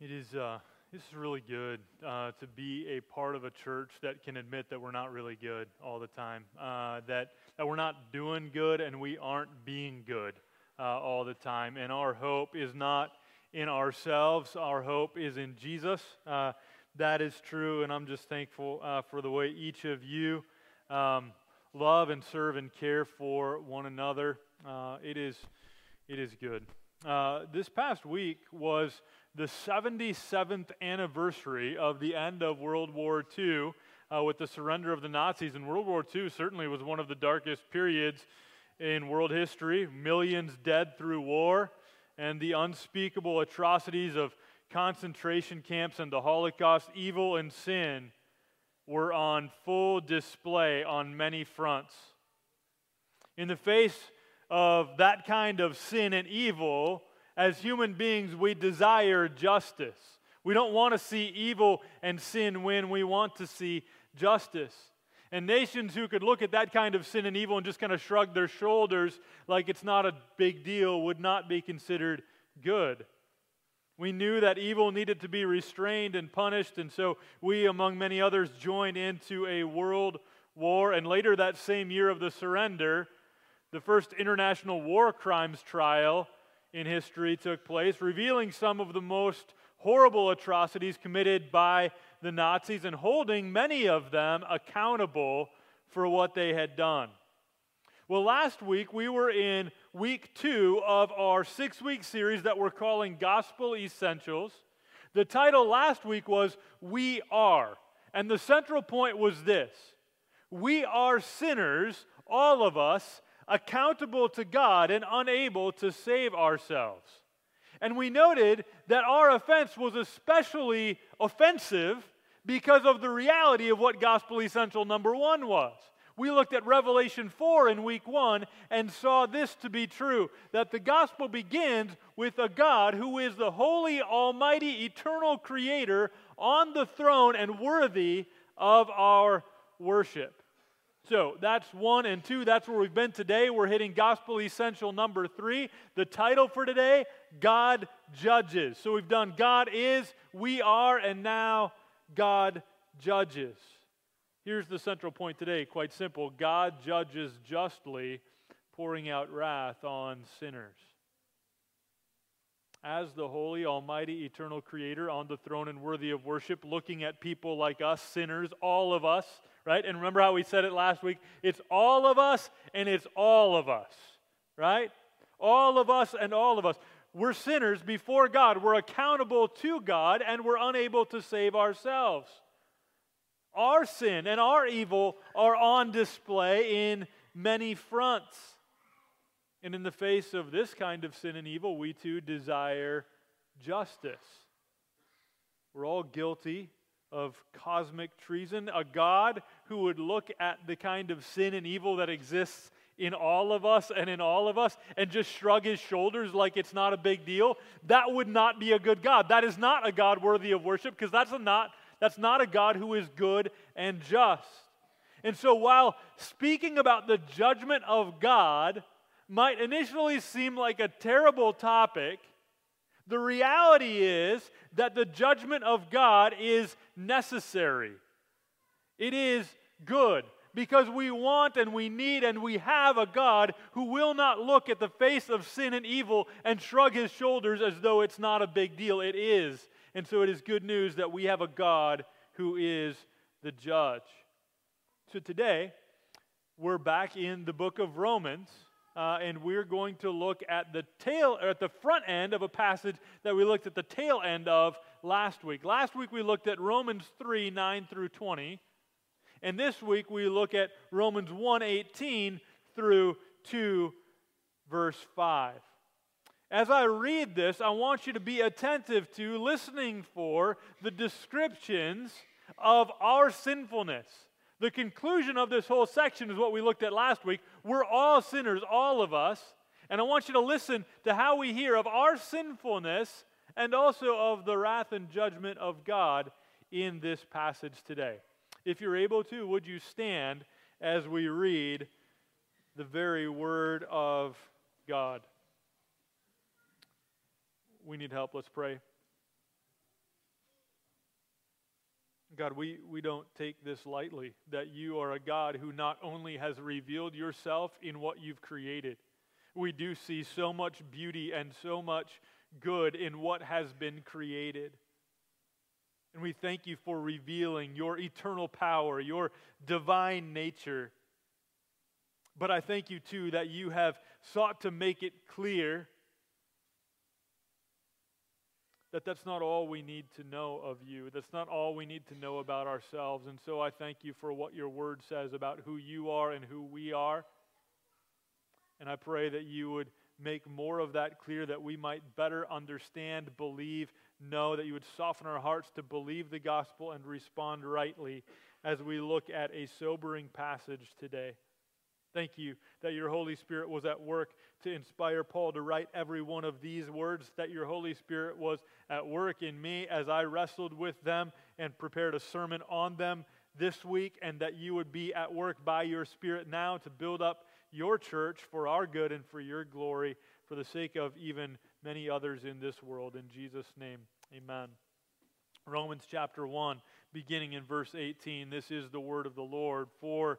It is, uh, this is really good uh, to be a part of a church that can admit that we're not really good all the time, uh, that, that we're not doing good and we aren't being good uh, all the time. And our hope is not in ourselves, our hope is in Jesus. Uh, that is true, and I'm just thankful uh, for the way each of you um, love and serve and care for one another. it is it is good. Uh, this past week was the 77th anniversary of the end of World War II uh, with the surrender of the Nazis. And World War II certainly was one of the darkest periods in world history. Millions dead through war, and the unspeakable atrocities of concentration camps and the Holocaust, evil and sin were on full display on many fronts. In the face of that kind of sin and evil, as human beings, we desire justice. We don't want to see evil and sin win, we want to see justice. And nations who could look at that kind of sin and evil and just kind of shrug their shoulders like it's not a big deal would not be considered good. We knew that evil needed to be restrained and punished, and so we, among many others, joined into a world war. And later that same year of the surrender, the first international war crimes trial in history took place, revealing some of the most horrible atrocities committed by the Nazis and holding many of them accountable for what they had done. Well, last week we were in week two of our six week series that we're calling Gospel Essentials. The title last week was We Are. And the central point was this We are sinners, all of us, accountable to God and unable to save ourselves. And we noted that our offense was especially offensive because of the reality of what gospel essential number one was. We looked at Revelation 4 in week one and saw this to be true that the gospel begins with a God who is the holy, almighty, eternal creator on the throne and worthy of our worship. So that's one and two. That's where we've been today. We're hitting gospel essential number three. The title for today God judges. So we've done God is, we are, and now God judges. Here's the central point today quite simple God judges justly, pouring out wrath on sinners. As the holy, almighty, eternal creator on the throne and worthy of worship, looking at people like us, sinners, all of us right? And remember how we said it last week? It's all of us and it's all of us, right? All of us and all of us. We're sinners before God. We're accountable to God and we're unable to save ourselves. Our sin and our evil are on display in many fronts. And in the face of this kind of sin and evil, we too desire justice. We're all guilty of cosmic treason, a God who would look at the kind of sin and evil that exists in all of us and in all of us and just shrug his shoulders like it's not a big deal, that would not be a good God. That is not a God worthy of worship because that's, not, that's not a God who is good and just. And so while speaking about the judgment of God might initially seem like a terrible topic, the reality is that the judgment of God is necessary. It is good because we want and we need and we have a God who will not look at the face of sin and evil and shrug his shoulders as though it's not a big deal. It is. And so it is good news that we have a God who is the judge. So today, we're back in the book of Romans uh, and we're going to look at the tail, or at the front end of a passage that we looked at the tail end of last week. Last week we looked at Romans 3 9 through 20, and this week we look at Romans 1 18 through 2 verse 5. As I read this, I want you to be attentive to listening for the descriptions of our sinfulness. The conclusion of this whole section is what we looked at last week. We're all sinners, all of us. And I want you to listen to how we hear of our sinfulness and also of the wrath and judgment of God in this passage today. If you're able to, would you stand as we read the very word of God? we need help. Let's pray. God, we, we don't take this lightly that you are a God who not only has revealed yourself in what you've created, we do see so much beauty and so much good in what has been created. And we thank you for revealing your eternal power, your divine nature. But I thank you too that you have sought to make it clear that that's not all we need to know of you. That's not all we need to know about ourselves. And so I thank you for what your word says about who you are and who we are. And I pray that you would make more of that clear that we might better understand, believe, know, that you would soften our hearts to believe the gospel and respond rightly as we look at a sobering passage today. Thank you that your Holy Spirit was at work to inspire Paul to write every one of these words, that your Holy Spirit was at work in me as I wrestled with them and prepared a sermon on them this week, and that you would be at work by your Spirit now to build up your church for our good and for your glory, for the sake of even many others in this world. In Jesus' name, amen. Romans chapter 1, beginning in verse 18. This is the word of the Lord. For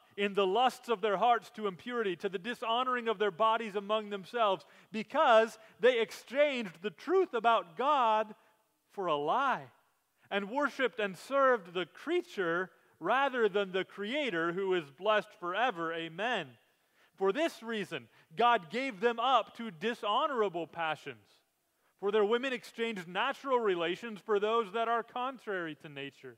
in the lusts of their hearts to impurity, to the dishonoring of their bodies among themselves, because they exchanged the truth about God for a lie and worshiped and served the creature rather than the Creator who is blessed forever. Amen. For this reason, God gave them up to dishonorable passions. For their women exchanged natural relations for those that are contrary to nature.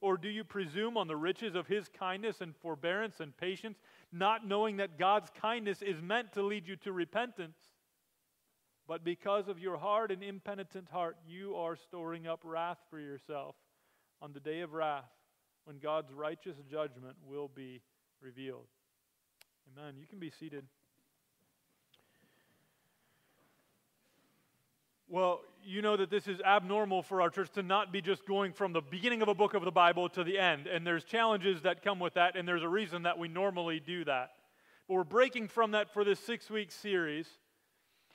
Or do you presume on the riches of his kindness and forbearance and patience, not knowing that God's kindness is meant to lead you to repentance? But because of your hard and impenitent heart, you are storing up wrath for yourself on the day of wrath when God's righteous judgment will be revealed. Amen. You can be seated. Well, you know that this is abnormal for our church to not be just going from the beginning of a book of the Bible to the end. And there's challenges that come with that, and there's a reason that we normally do that. But we're breaking from that for this six week series.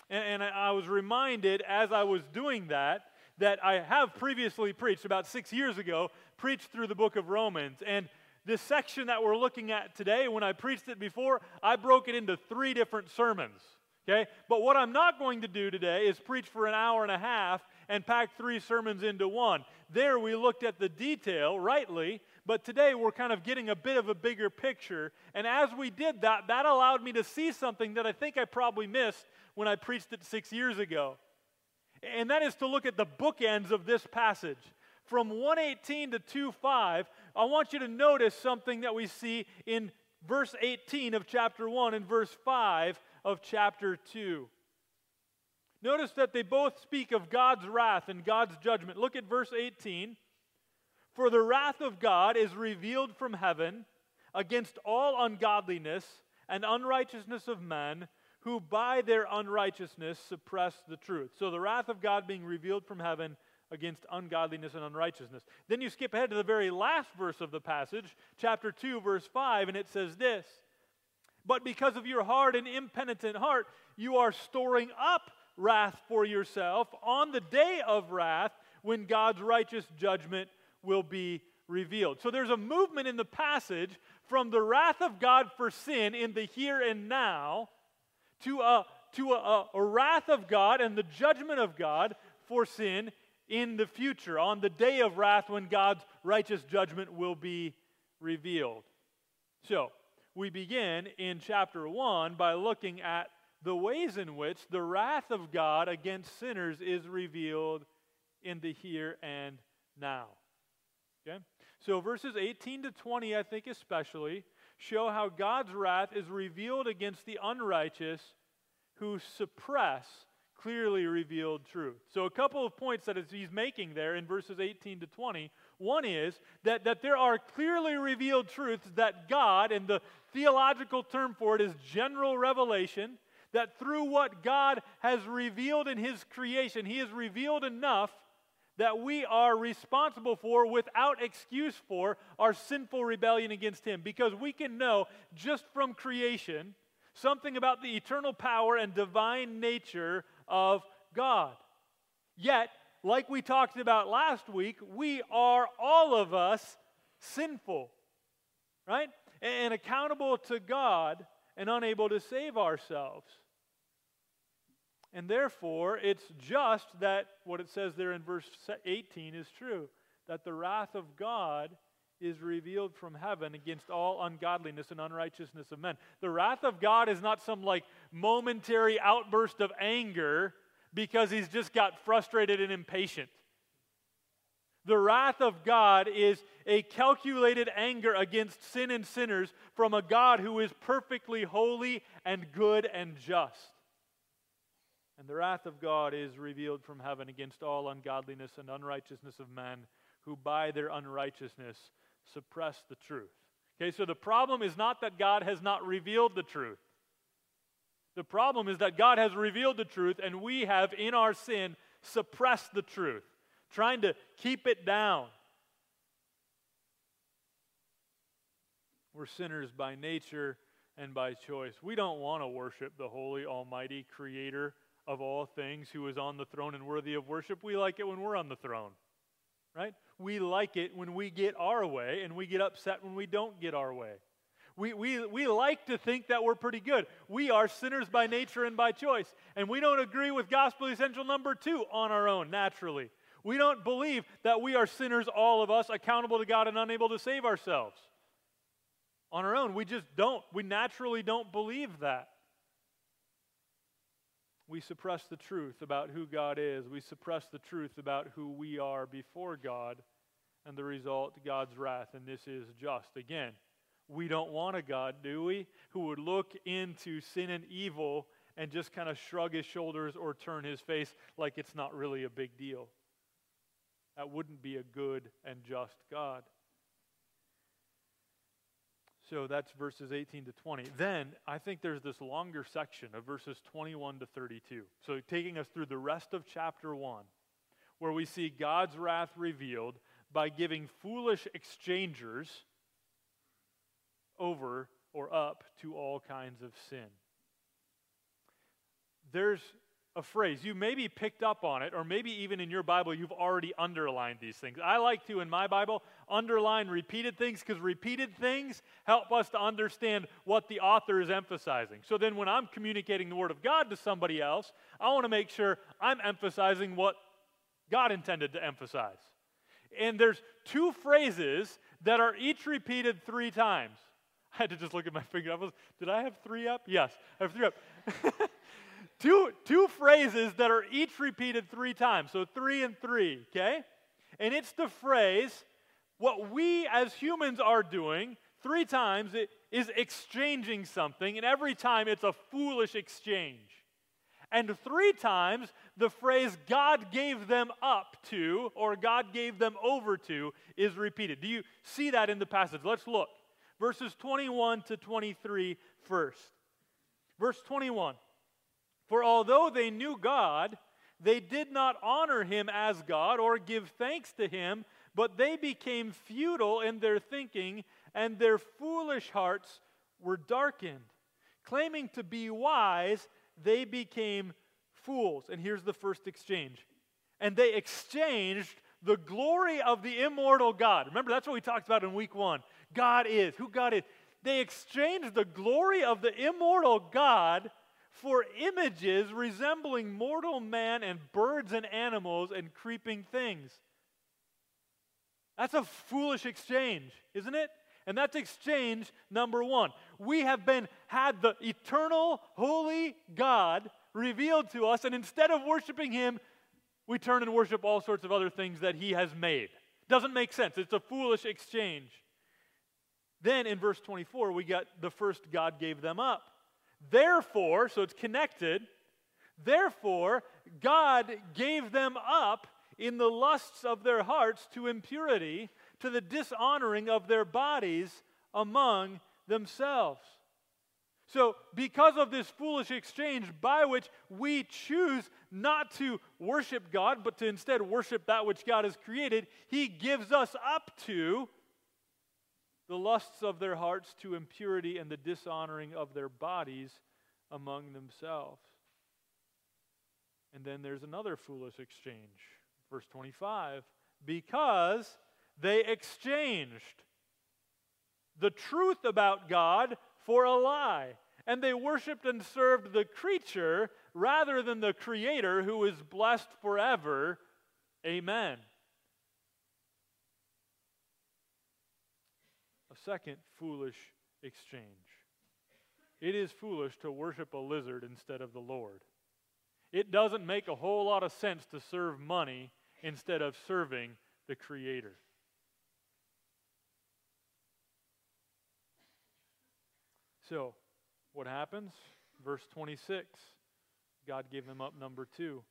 And, and I, I was reminded as I was doing that that I have previously preached, about six years ago, preached through the book of Romans. And this section that we're looking at today, when I preached it before, I broke it into three different sermons. Okay? But what I'm not going to do today is preach for an hour and a half and pack three sermons into one. There we looked at the detail, rightly, but today we're kind of getting a bit of a bigger picture. And as we did that, that allowed me to see something that I think I probably missed when I preached it six years ago. And that is to look at the bookends of this passage. From 118 to 2:5, I want you to notice something that we see in verse 18 of chapter 1 and verse 5 of chapter 2. Notice that they both speak of God's wrath and God's judgment. Look at verse 18. For the wrath of God is revealed from heaven against all ungodliness and unrighteousness of men who by their unrighteousness suppress the truth. So the wrath of God being revealed from heaven against ungodliness and unrighteousness. Then you skip ahead to the very last verse of the passage, chapter 2, verse 5, and it says this But because of your hard and impenitent heart, you are storing up wrath for yourself on the day of wrath when God's righteous judgment will be revealed. So there's a movement in the passage from the wrath of God for sin in the here and now to a, to a, a, wrath of God and the judgment of God for sin in the future, on the day of wrath when God's righteous judgment will be revealed. So, we begin in chapter 1 by looking at the ways in which the wrath of God against sinners is revealed in the here and now. Okay? So, verses 18 to 20, I think especially, show how God's wrath is revealed against the unrighteous who suppress clearly revealed truth. So, a couple of points that he's making there in verses 18 to 20. One is that, that there are clearly revealed truths that God, and the theological term for it is general revelation, that through what God has revealed in His creation, He has revealed enough that we are responsible for without excuse for our sinful rebellion against Him. Because we can know just from creation something about the eternal power and divine nature of God. Yet, like we talked about last week, we are all of us sinful, right? And accountable to God and unable to save ourselves. And therefore, it's just that what it says there in verse 18 is true that the wrath of God is revealed from heaven against all ungodliness and unrighteousness of men. The wrath of God is not some like momentary outburst of anger because he's just got frustrated and impatient. The wrath of God is a calculated anger against sin and sinners from a God who is perfectly holy and good and just. And the wrath of God is revealed from heaven against all ungodliness and unrighteousness of men who by their unrighteousness suppress the truth. Okay, so the problem is not that God has not revealed the truth. The problem is that God has revealed the truth and we have, in our sin, suppressed the truth, trying to keep it down. We're sinners by nature and by choice. We don't want to worship the holy, almighty creator of all things who is on the throne and worthy of worship. We like it when we're on the throne, right? We like it when we get our way, and we get upset when we don't get our way. We, we, we like to think that we're pretty good. We are sinners by nature and by choice. And we don't agree with gospel essential number two on our own, naturally. We don't believe that we are sinners, all of us, accountable to God and unable to save ourselves on our own. We just don't. We naturally don't believe that. We suppress the truth about who God is. We suppress the truth about who we are before God. And the result, God's wrath. And this is just. Again, we don't want a God, do we? Who would look into sin and evil and just kind of shrug his shoulders or turn his face like it's not really a big deal. That wouldn't be a good and just God. So that's verses 18 to 20. Then I think there's this longer section of verses 21 to 32. So taking us through the rest of chapter 1, where we see God's wrath revealed by giving foolish exchangers over or up to all kinds of sin. There's a phrase. You maybe picked up on it, or maybe even in your Bible, you've already underlined these things. I like to, in my Bible, underline repeated things because repeated things help us to understand what the author is emphasizing. So then, when I'm communicating the Word of God to somebody else, I want to make sure I'm emphasizing what God intended to emphasize. And there's two phrases that are each repeated three times. I had to just look at my finger. I was, did I have three up? Yes, I have three up. two, two phrases that are each repeated three times. So three and three, okay? And it's the phrase, what we as humans are doing three times it is exchanging something, and every time it's a foolish exchange. And three times the phrase God gave them up to or God gave them over to is repeated. Do you see that in the passage? Let's look. Verses 21 to 23 first. Verse 21 For although they knew God, they did not honor him as God or give thanks to him, but they became futile in their thinking, and their foolish hearts were darkened. Claiming to be wise, they became fools. And here's the first exchange. And they exchanged the glory of the immortal God. Remember, that's what we talked about in week one. God is, who God is. They exchanged the glory of the immortal God for images resembling mortal man and birds and animals and creeping things. That's a foolish exchange, isn't it? And that's exchange number one. We have been had the eternal, holy God revealed to us, and instead of worshiping Him, we turn and worship all sorts of other things that He has made. Doesn't make sense. It's a foolish exchange. Then in verse 24, we got the first God gave them up. Therefore, so it's connected, therefore, God gave them up in the lusts of their hearts to impurity, to the dishonoring of their bodies among themselves. So, because of this foolish exchange by which we choose not to worship God, but to instead worship that which God has created, He gives us up to the lusts of their hearts, to impurity and the dishonoring of their bodies among themselves. And then there's another foolish exchange. Verse 25 because they exchanged the truth about God for a lie. And they worshiped and served the creature rather than the Creator who is blessed forever. Amen. Second foolish exchange. It is foolish to worship a lizard instead of the Lord. It doesn't make a whole lot of sense to serve money instead of serving the Creator. So, what happens? Verse 26 God gave them up, number two.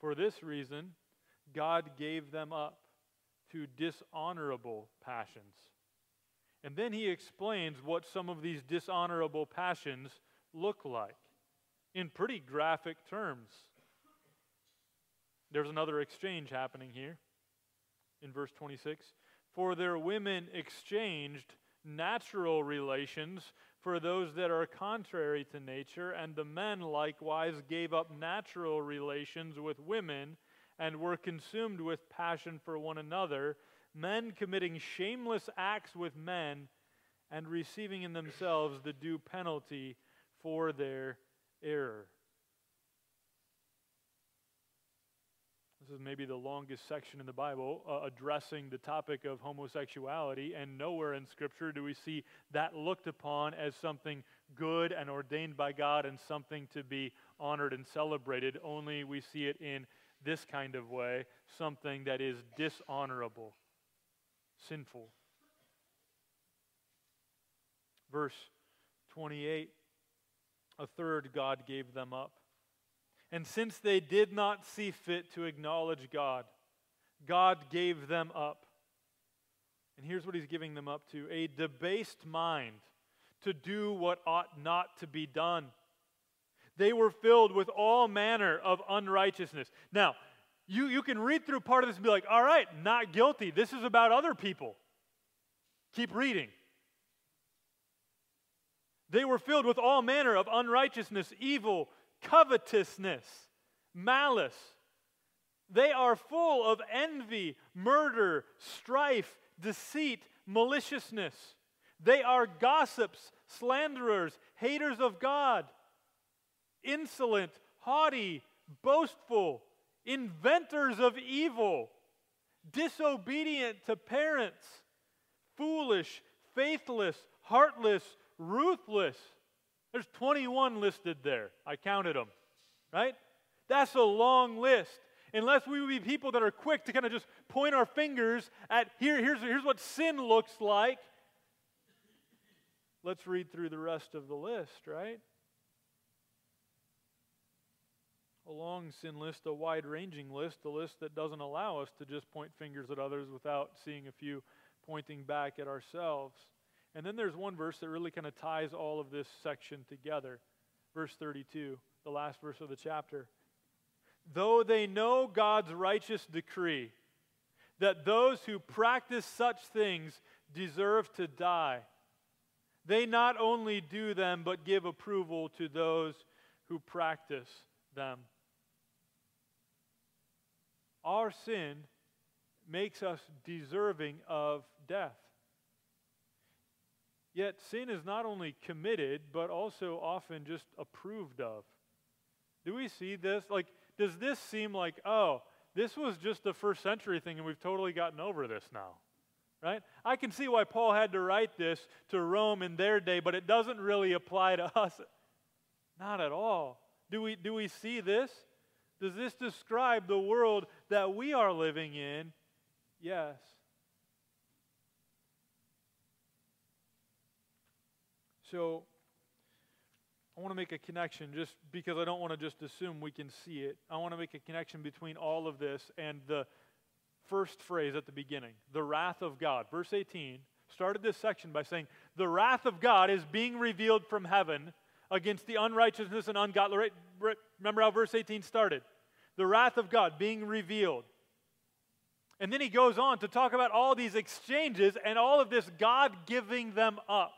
For this reason, God gave them up to dishonorable passions. And then he explains what some of these dishonorable passions look like in pretty graphic terms. There's another exchange happening here in verse 26. For their women exchanged natural relations for those that are contrary to nature, and the men likewise gave up natural relations with women and were consumed with passion for one another, men committing shameless acts with men and receiving in themselves the due penalty for their error. This is maybe the longest section in the Bible uh, addressing the topic of homosexuality, and nowhere in Scripture do we see that looked upon as something good and ordained by God and something to be honored and celebrated. Only we see it in this kind of way something that is dishonorable, sinful. Verse 28 A third God gave them up and since they did not see fit to acknowledge God, God gave them up. And here's what he's giving them up to a debased mind to do what ought not to be done. They were filled with all manner of unrighteousness. Now, you, you can read through part of this and be like, all right, not guilty. This is about other people. Keep reading. They were filled with all manner of unrighteousness, evil, covetousness. malice. They are full of envy, murder, strife, deceit, maliciousness. They are gossips, slanderers, haters of God, insolent, haughty, boastful, inventors of evil, disobedient to parents, foolish, faithless, heartless, ruthless. There's 21 listed there. I counted them, right? That's a long list. Unless we would be people that are quick to kind of just point our fingers at here, here's, here's what sin looks like. Let's read through the rest of the list, right? A long sin list, a wide ranging list, a list that doesn't allow us to just point fingers at others without seeing a few pointing back at ourselves. And then there's one verse that really kind of ties all of this section together. Verse 32, the last verse of the chapter. Though they know God's righteous decree that those who practice such things deserve to die, they not only do them, but give approval to those who practice them. Our sin makes us deserving of death. Yet sin is not only committed, but also often just approved of. Do we see this? Like, does this seem like, oh, this was just a first century thing and we've totally gotten over this now? Right? I can see why Paul had to write this to Rome in their day, but it doesn't really apply to us. Not at all. Do we, do we see this? Does this describe the world that we are living in? Yes. So I want to make a connection just because I don't want to just assume we can see it. I want to make a connection between all of this and the first phrase at the beginning the wrath of God. Verse 18 started this section by saying, The wrath of God is being revealed from heaven against the unrighteousness and ungodly. Remember how verse 18 started? The wrath of God being revealed. And then he goes on to talk about all these exchanges and all of this God giving them up.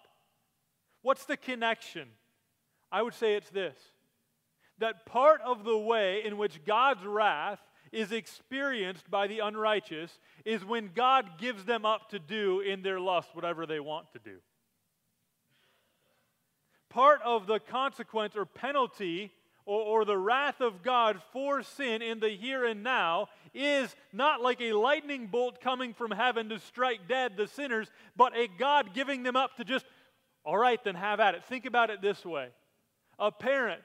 What's the connection? I would say it's this that part of the way in which God's wrath is experienced by the unrighteous is when God gives them up to do in their lust whatever they want to do. Part of the consequence or penalty or, or, the wrath of God for sin in the here and now is not like a lightning bolt coming from heaven to strike dead the sinners, but a God giving them up to just all right, then have at it. Think about it this way a parent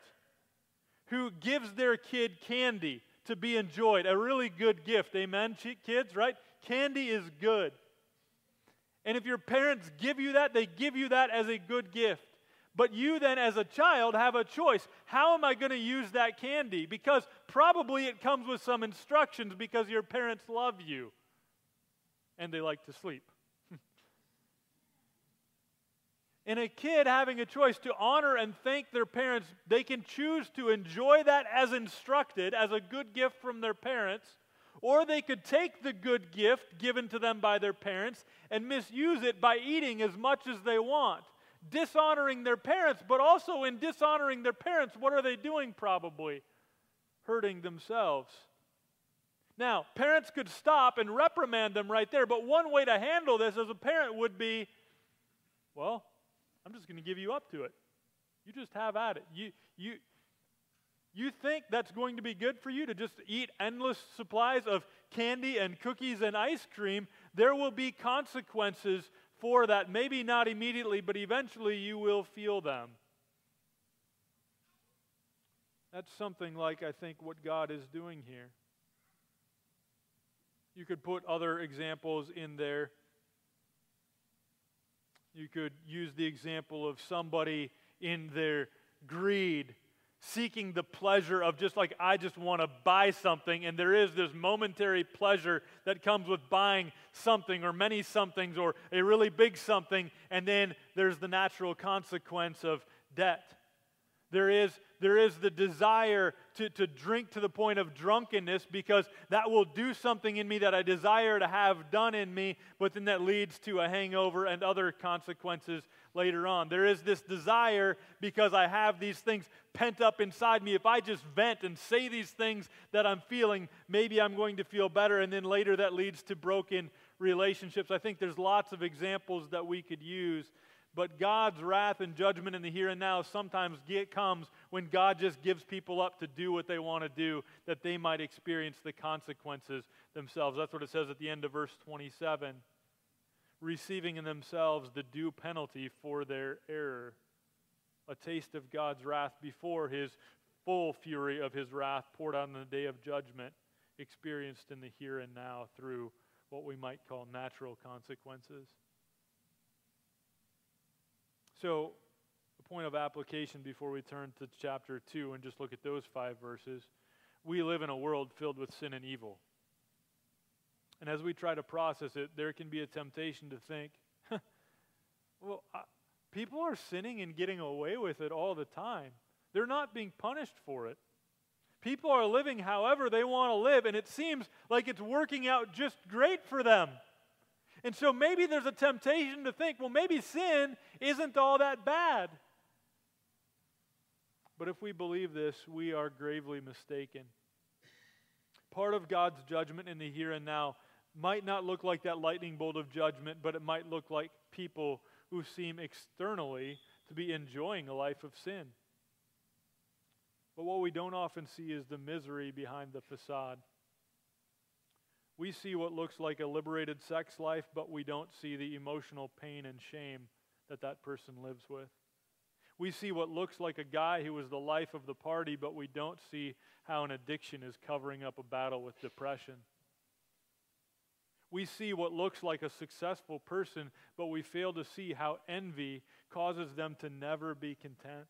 who gives their kid candy to be enjoyed, a really good gift. Amen, kids, right? Candy is good. And if your parents give you that, they give you that as a good gift. But you then, as a child, have a choice. How am I going to use that candy? Because probably it comes with some instructions because your parents love you and they like to sleep. And a kid having a choice to honor and thank their parents, they can choose to enjoy that as instructed, as a good gift from their parents, or they could take the good gift given to them by their parents and misuse it by eating as much as they want, dishonoring their parents, but also in dishonoring their parents, what are they doing probably? Hurting themselves. Now, parents could stop and reprimand them right there, but one way to handle this as a parent would be well, I'm just going to give you up to it. You just have at it. You, you, you think that's going to be good for you to just eat endless supplies of candy and cookies and ice cream? There will be consequences for that. Maybe not immediately, but eventually you will feel them. That's something like, I think, what God is doing here. You could put other examples in there. You could use the example of somebody in their greed seeking the pleasure of just like, I just want to buy something. And there is this momentary pleasure that comes with buying something or many somethings or a really big something. And then there's the natural consequence of debt. There is, there is the desire to, to drink to the point of drunkenness because that will do something in me that I desire to have done in me, but then that leads to a hangover and other consequences later on. There is this desire because I have these things pent up inside me. If I just vent and say these things that I'm feeling, maybe I'm going to feel better. And then later that leads to broken relationships. I think there's lots of examples that we could use. But God's wrath and judgment in the here and now sometimes get, comes when God just gives people up to do what they want to do, that they might experience the consequences themselves. That's what it says at the end of verse 27 receiving in themselves the due penalty for their error. A taste of God's wrath before his full fury of his wrath poured out on the day of judgment, experienced in the here and now through what we might call natural consequences. So, a point of application before we turn to chapter 2 and just look at those five verses. We live in a world filled with sin and evil. And as we try to process it, there can be a temptation to think, well, uh, people are sinning and getting away with it all the time. They're not being punished for it. People are living however they want to live, and it seems like it's working out just great for them. And so maybe there's a temptation to think, well, maybe sin isn't all that bad. But if we believe this, we are gravely mistaken. Part of God's judgment in the here and now might not look like that lightning bolt of judgment, but it might look like people who seem externally to be enjoying a life of sin. But what we don't often see is the misery behind the facade. We see what looks like a liberated sex life, but we don't see the emotional pain and shame that that person lives with. We see what looks like a guy who was the life of the party, but we don't see how an addiction is covering up a battle with depression. We see what looks like a successful person, but we fail to see how envy causes them to never be content.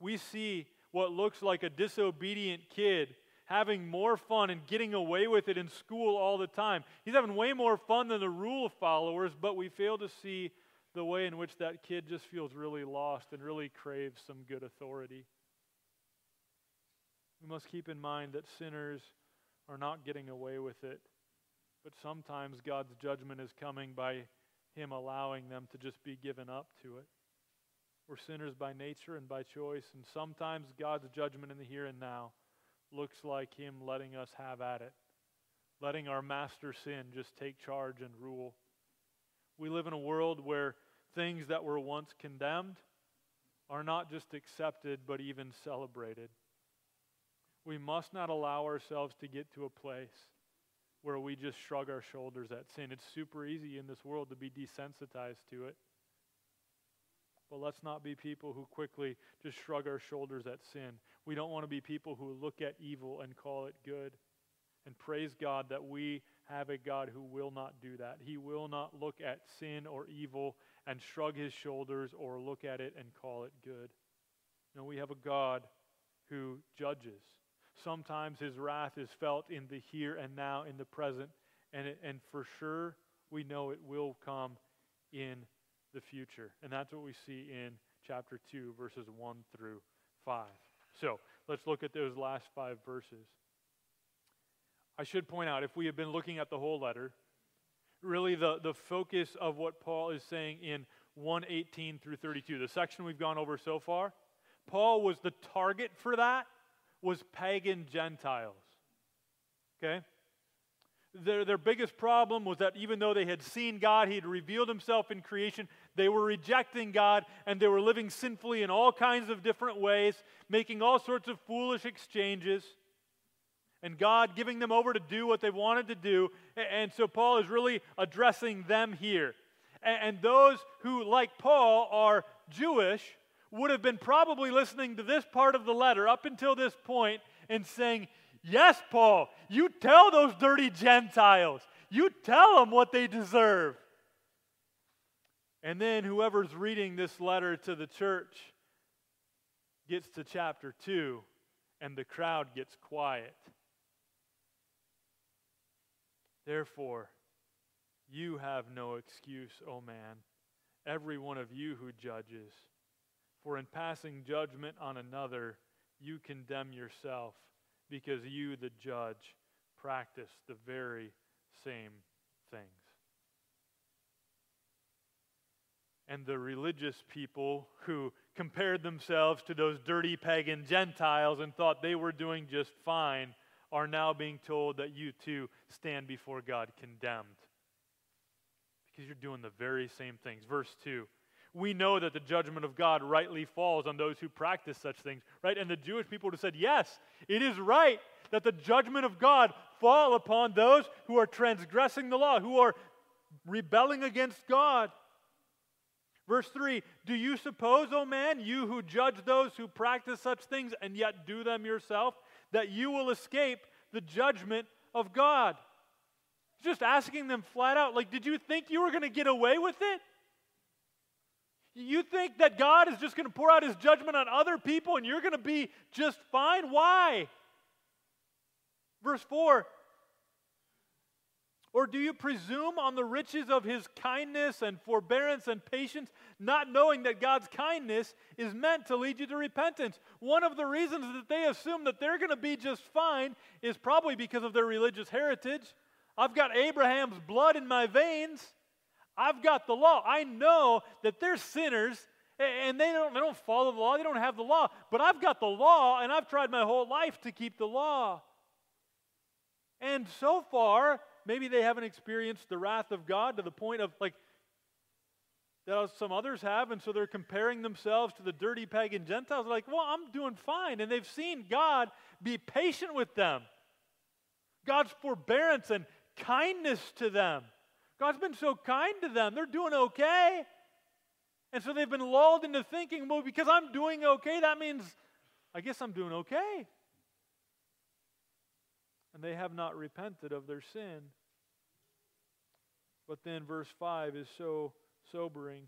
We see what looks like a disobedient kid having more fun and getting away with it in school all the time. He's having way more fun than the rule followers, but we fail to see the way in which that kid just feels really lost and really craves some good authority. We must keep in mind that sinners are not getting away with it but sometimes God's judgment is coming by Him allowing them to just be given up to it. We're sinners by nature and by choice, and sometimes God's judgment in the here and now looks like Him letting us have at it, letting our master sin just take charge and rule. We live in a world where things that were once condemned are not just accepted, but even celebrated. We must not allow ourselves to get to a place where we just shrug our shoulders at sin. It's super easy in this world to be desensitized to it. But let's not be people who quickly just shrug our shoulders at sin. We don't want to be people who look at evil and call it good. And praise God that we have a God who will not do that. He will not look at sin or evil and shrug his shoulders or look at it and call it good. No, we have a God who judges. Sometimes his wrath is felt in the here and now, in the present, and, it, and for sure we know it will come in the future. And that's what we see in chapter 2, verses 1 through 5. So let's look at those last five verses. I should point out, if we have been looking at the whole letter, really the, the focus of what Paul is saying in 118 through 32, the section we've gone over so far, Paul was the target for that was pagan Gentiles. Okay? Their, their biggest problem was that even though they had seen God, He had revealed Himself in creation, they were rejecting God and they were living sinfully in all kinds of different ways, making all sorts of foolish exchanges, and God giving them over to do what they wanted to do. And so Paul is really addressing them here. And those who, like Paul, are Jewish would have been probably listening to this part of the letter up until this point and saying, Yes, Paul, you tell those dirty Gentiles, you tell them what they deserve. And then whoever's reading this letter to the church gets to chapter 2 and the crowd gets quiet. Therefore, you have no excuse, O man, every one of you who judges. For in passing judgment on another, you condemn yourself, because you, the judge, practice the very same things. And the religious people who compared themselves to those dirty pagan Gentiles and thought they were doing just fine are now being told that you too stand before God condemned. Because you're doing the very same things. Verse 2 we know that the judgment of God rightly falls on those who practice such things, right? And the Jewish people would have said, yes, it is right that the judgment of God fall upon those who are transgressing the law, who are rebelling against God. Verse 3 Do you suppose, O man, you who judge those who practice such things and yet do them yourself, that you will escape the judgment of God? Just asking them flat out, like, did you think you were going to get away with it? You think that God is just going to pour out his judgment on other people and you're going to be just fine? Why? Verse 4 Or do you presume on the riches of his kindness and forbearance and patience, not knowing that God's kindness is meant to lead you to repentance? One of the reasons that they assume that they're going to be just fine is probably because of their religious heritage. I've got Abraham's blood in my veins. I've got the law. I know that they're sinners and they don't, they don't follow the law, they don't have the law. But I've got the law and I've tried my whole life to keep the law. And so far, maybe they haven't experienced the wrath of God to the point of like that some others have, and so they're comparing themselves to the dirty pagan Gentiles. They're like, well, I'm doing fine. And they've seen God be patient with them, God's forbearance and kindness to them. God's been so kind to them. They're doing okay. And so they've been lulled into thinking, well, because I'm doing okay, that means I guess I'm doing okay. And they have not repented of their sin. But then verse 5 is so sobering.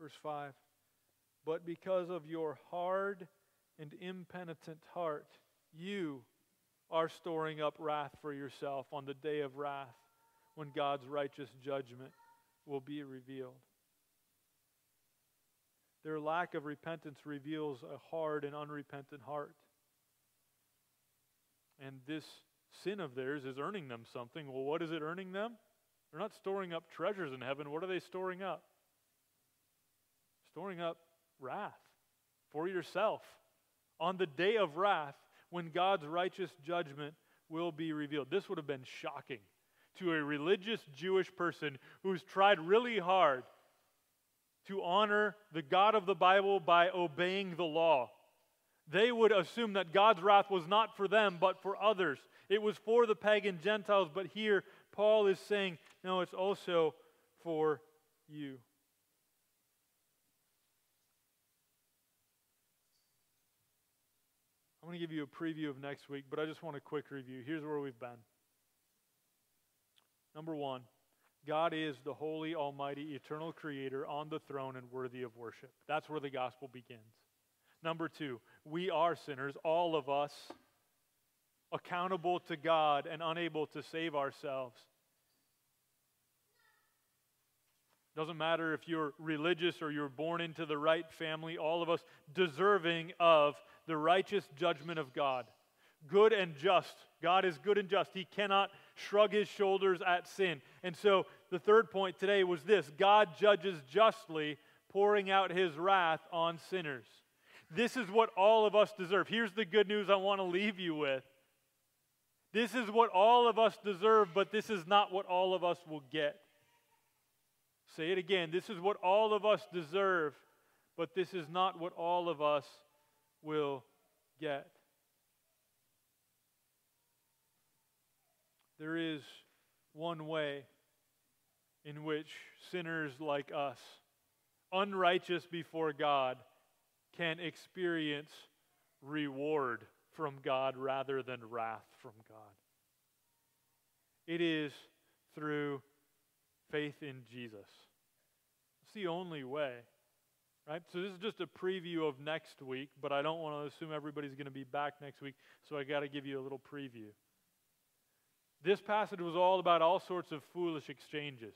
Verse 5 But because of your hard and impenitent heart, you are storing up wrath for yourself on the day of wrath when God's righteous judgment will be revealed. Their lack of repentance reveals a hard and unrepentant heart. And this sin of theirs is earning them something. Well, what is it earning them? They're not storing up treasures in heaven. What are they storing up? Storing up wrath for yourself. On the day of wrath, when God's righteous judgment will be revealed. This would have been shocking to a religious Jewish person who's tried really hard to honor the God of the Bible by obeying the law. They would assume that God's wrath was not for them, but for others. It was for the pagan Gentiles, but here Paul is saying, no, it's also for you. I'm going to give you a preview of next week, but I just want a quick review. Here's where we've been. Number one, God is the holy, almighty, eternal creator on the throne and worthy of worship. That's where the gospel begins. Number two, we are sinners, all of us, accountable to God and unable to save ourselves. Doesn't matter if you're religious or you're born into the right family, all of us deserving of the righteous judgment of God. Good and just. God is good and just. He cannot shrug his shoulders at sin. And so the third point today was this God judges justly, pouring out his wrath on sinners. This is what all of us deserve. Here's the good news I want to leave you with. This is what all of us deserve, but this is not what all of us will get. Say it again. This is what all of us deserve, but this is not what all of us will get. There is one way in which sinners like us, unrighteous before God, can experience reward from God rather than wrath from God. It is through faith in Jesus. It's the only way. Right? So this is just a preview of next week, but I don't want to assume everybody's going to be back next week, so I got to give you a little preview. This passage was all about all sorts of foolish exchanges.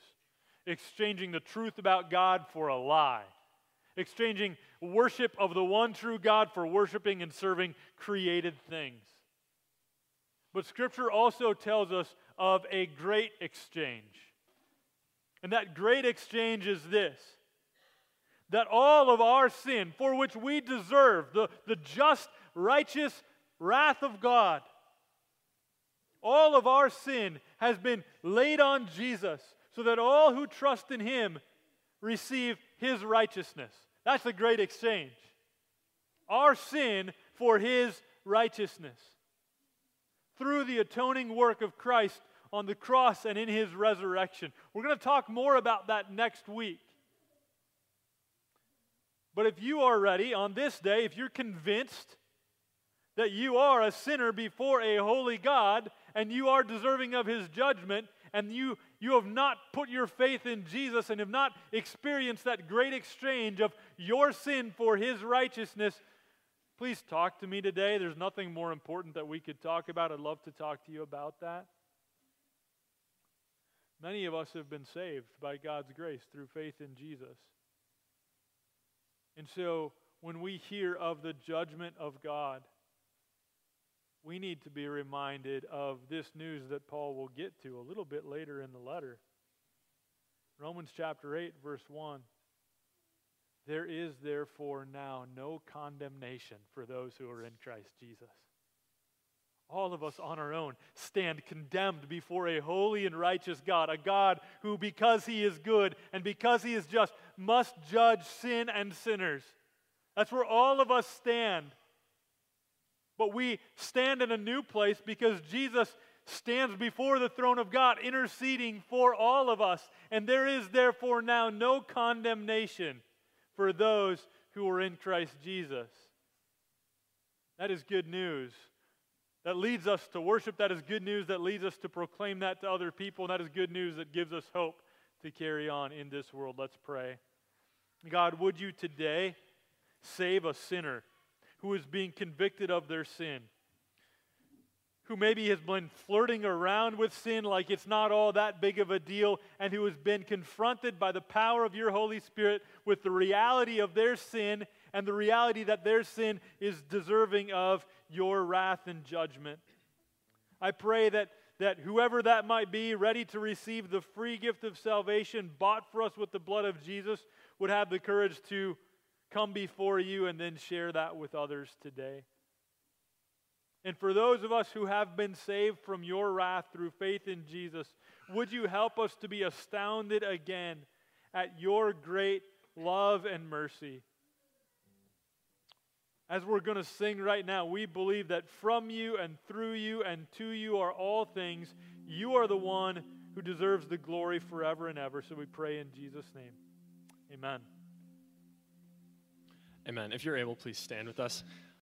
Exchanging the truth about God for a lie. Exchanging worship of the one true God for worshiping and serving created things. But Scripture also tells us of a great exchange And that great exchange is this that all of our sin, for which we deserve the, the just, righteous wrath of God, all of our sin has been laid on Jesus so that all who trust in him receive his righteousness. That's the great exchange. Our sin for his righteousness. Through the atoning work of Christ on the cross and in his resurrection. We're going to talk more about that next week. But if you are ready on this day, if you're convinced that you are a sinner before a holy God and you are deserving of his judgment, and you, you have not put your faith in Jesus and have not experienced that great exchange of your sin for his righteousness, please talk to me today. There's nothing more important that we could talk about. I'd love to talk to you about that. Many of us have been saved by God's grace through faith in Jesus. And so when we hear of the judgment of God, we need to be reminded of this news that Paul will get to a little bit later in the letter. Romans chapter 8, verse 1. There is therefore now no condemnation for those who are in Christ Jesus. All of us on our own stand condemned before a holy and righteous God, a God who, because he is good and because he is just, must judge sin and sinners. That's where all of us stand. But we stand in a new place because Jesus stands before the throne of God, interceding for all of us. And there is therefore now no condemnation for those who are in Christ Jesus. That is good news. That leads us to worship. That is good news. That leads us to proclaim that to other people. And that is good news that gives us hope to carry on in this world. Let's pray. God, would you today save a sinner who is being convicted of their sin? who maybe has been flirting around with sin like it's not all that big of a deal, and who has been confronted by the power of your Holy Spirit with the reality of their sin and the reality that their sin is deserving of your wrath and judgment. I pray that, that whoever that might be, ready to receive the free gift of salvation bought for us with the blood of Jesus, would have the courage to come before you and then share that with others today. And for those of us who have been saved from your wrath through faith in Jesus, would you help us to be astounded again at your great love and mercy? As we're going to sing right now, we believe that from you and through you and to you are all things. You are the one who deserves the glory forever and ever. So we pray in Jesus' name. Amen. Amen. If you're able, please stand with us.